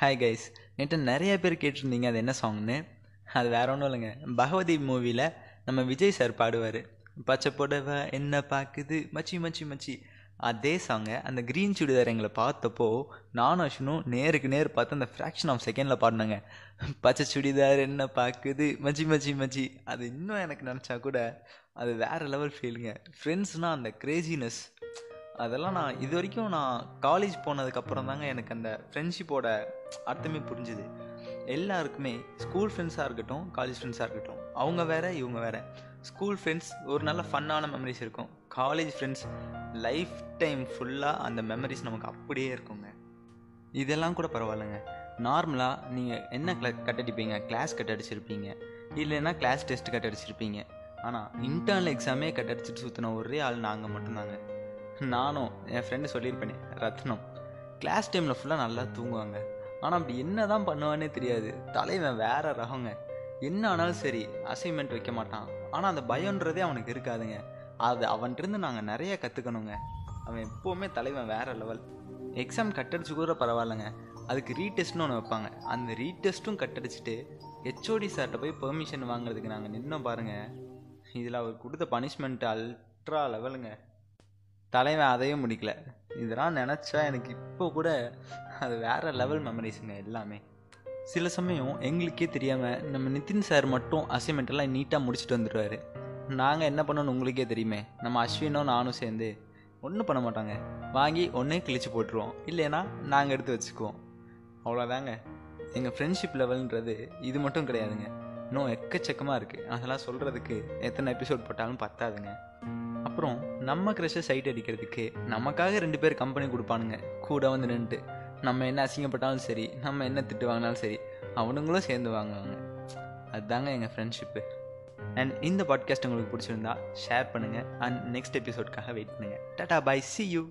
Hi guys நேற்று நிறைய பேர் கேட்டிருந்தீங்க. அது என்ன சாங்னு அது வேற ஒன்றும் இல்லைங்க. பகவதி மூவியில் நம்ம விஜய் சார் பாடுவார். பச்சை புடவை என்ன பார்க்குது மச்சி மச்சி மச்சி. அதே சாங்கை அந்த க்ரீன் சுடிதார் எங்களை பார்த்தப்போ நானும் அஷ்னும் நேருக்கு நேர் பார்த்து அந்த ஃப்ராக்ஷன் ஆஃப் செகண்டில் பாடினாங்க. பச்சை சுடிதார் என்ன பார்க்குது மச்சி மச்சி மச்சி. அது இன்னும் எனக்கு நினச்சா கூட அது வேறு லெவல் ஃபீலுங்க ஃப்ரெண்ட்ஸ்னால் அந்த க்ரேசினஸ் அதெல்லாம் நான் இது வரைக்கும் நான் காலேஜ் போனதுக்கப்புறம் தாங்க எனக்கு அந்த ஃப்ரெண்ட்ஷிப்போட அர்த்தமே புரிஞ்சுது. எல்லாருக்குமே ஸ்கூல் ஃப்ரெண்ட்ஸாக இருக்கட்டும் காலேஜ் ஃப்ரெண்ட்ஸாக இருக்கட்டும் அவங்க வேறு இவங்க வேறு. ஸ்கூல் ஃப்ரெண்ட்ஸ் ஒரு நல்ல ஃபன்னான மெமரிஸ் இருக்கும். காலேஜ் ஃப்ரெண்ட்ஸ் லைஃப் டைம் ஃபுல்லாக அந்த மெமரிஸ் நமக்கு அப்படியே இருக்குங்க. இதெல்லாம் கூட பரவாயில்லைங்க. நார்மலாக நீங்கள் என்ன கிளா கட் அடிப்பீங்க கிளாஸ் கட் அடிச்சிருப்பீங்க இல்லைன்னா கிளாஸ் டெஸ்ட் கட் அடிச்சிருப்பீங்க ஆனால் இன்டர்னல் எக்ஸாமே கட் அடிச்சுட்டு சுற்றின ஒரே ஆள் நாங்கள் மட்டும்தாங்க. நானும் என் ஃப்ரெண்டு சொல்லியிருப்பேனே ரத்னம். கிளாஸ் டைமில் ஃபுல்லாக நல்லா தூங்குவாங்க. ஆனால் அப்படி என்ன தான் பண்ணுவானே தெரியாது. தலைவன் வேற ரகங்க. என்ன ஆனாலும் சரி அசைன்மெண்ட் வைக்க மாட்டான். ஆனால் அந்த பயன்றதே அவனுக்கு இருக்காதுங்க. அது அவன்கிட்ட நாங்கள் நிறைய கற்றுக்கணுங்க அவன் எப்போவுமே தலைவன் வேற லெவல் எக்ஸாம் கட்டடிச்சு கூட பரவாயில்லைங்க. அதுக்கு ரீடெஸ்ட்னு ஒன்று வைப்பாங்க. அந்த ரீடெஸ்ட்டும் கட்டடிச்சிட்டு ஹெச்ஓடி சார்கிட்ட போய் பெர்மிஷன் வாங்குறதுக்கு நாங்கள் நின்னோம் பாருங்கள் இதில் அவர் கொடுத்த பனிஷ்மெண்ட் அல்ட்ரா லெவலுங்க தலைவன் அதையும் முடிக்கல. இதெல்லாம் நினச்சா எனக்கு இப்போ கூட அது வேற லெவல் மெமரிஸுங்க எல்லாமே. சில சமயம் எங்களுக்கே தெரியாமல் நம்ம நிதின் சார் மட்டும் அசைன்மெண்ட் எல்லாம் நீட்டாக முடிச்சுட்டு வந்துடுவார். நாங்கள் என்ன பண்ணோன்னு உங்களுக்கே தெரியுமே. நம்ம அஸ்வினும் நானும் சேர்ந்து ஒன்றும் பண்ண மாட்டாங்க. வாங்கி ஒன்றே கிழிச்சு போட்டுருவோம். இல்லைன்னா நாங்கள் எடுத்து வச்சுக்குவோம். அவ்வளோதாங்க எங்கள் ஃப்ரெண்ட்ஷிப் லெவல்ன்றது இது மட்டும் கிடையாதுங்க. இன்னும் எக்கச்சக்கமாக இருக்குது அதெல்லாம் சொல்கிறதுக்கு எத்தனை எபிசோட் போட்டாலும் பத்தாதுங்க. அப்புறம் நம்ம க்ரெஷ்ஷை சைட் அடிக்கிறதுக்கு நமக்காக ரெண்டு பேர் கம்பெனி கொடுப்பானுங்க. கூட வந்து நின்றுட்டு நம்ம என்ன அசிங்கப்பட்டாலும் சரி நம்ம என்ன திட்டு வாங்கினாலும் சரி அவனுங்களும் சேர்ந்து வாங்குவாங்க. அதுதாங்க எங்கள் ஃப்ரெண்ட்ஷிப்பு அண்ட் இந்த பாட்காஸ்ட் உங்களுக்கு பிடிச்சிருந்தா ஷேர் பண்ணுங்கள் அண்ட் நெக்ஸ்ட் எபிசோட்காக வெயிட் பண்ணுங்கள் டாடா பை சி யூ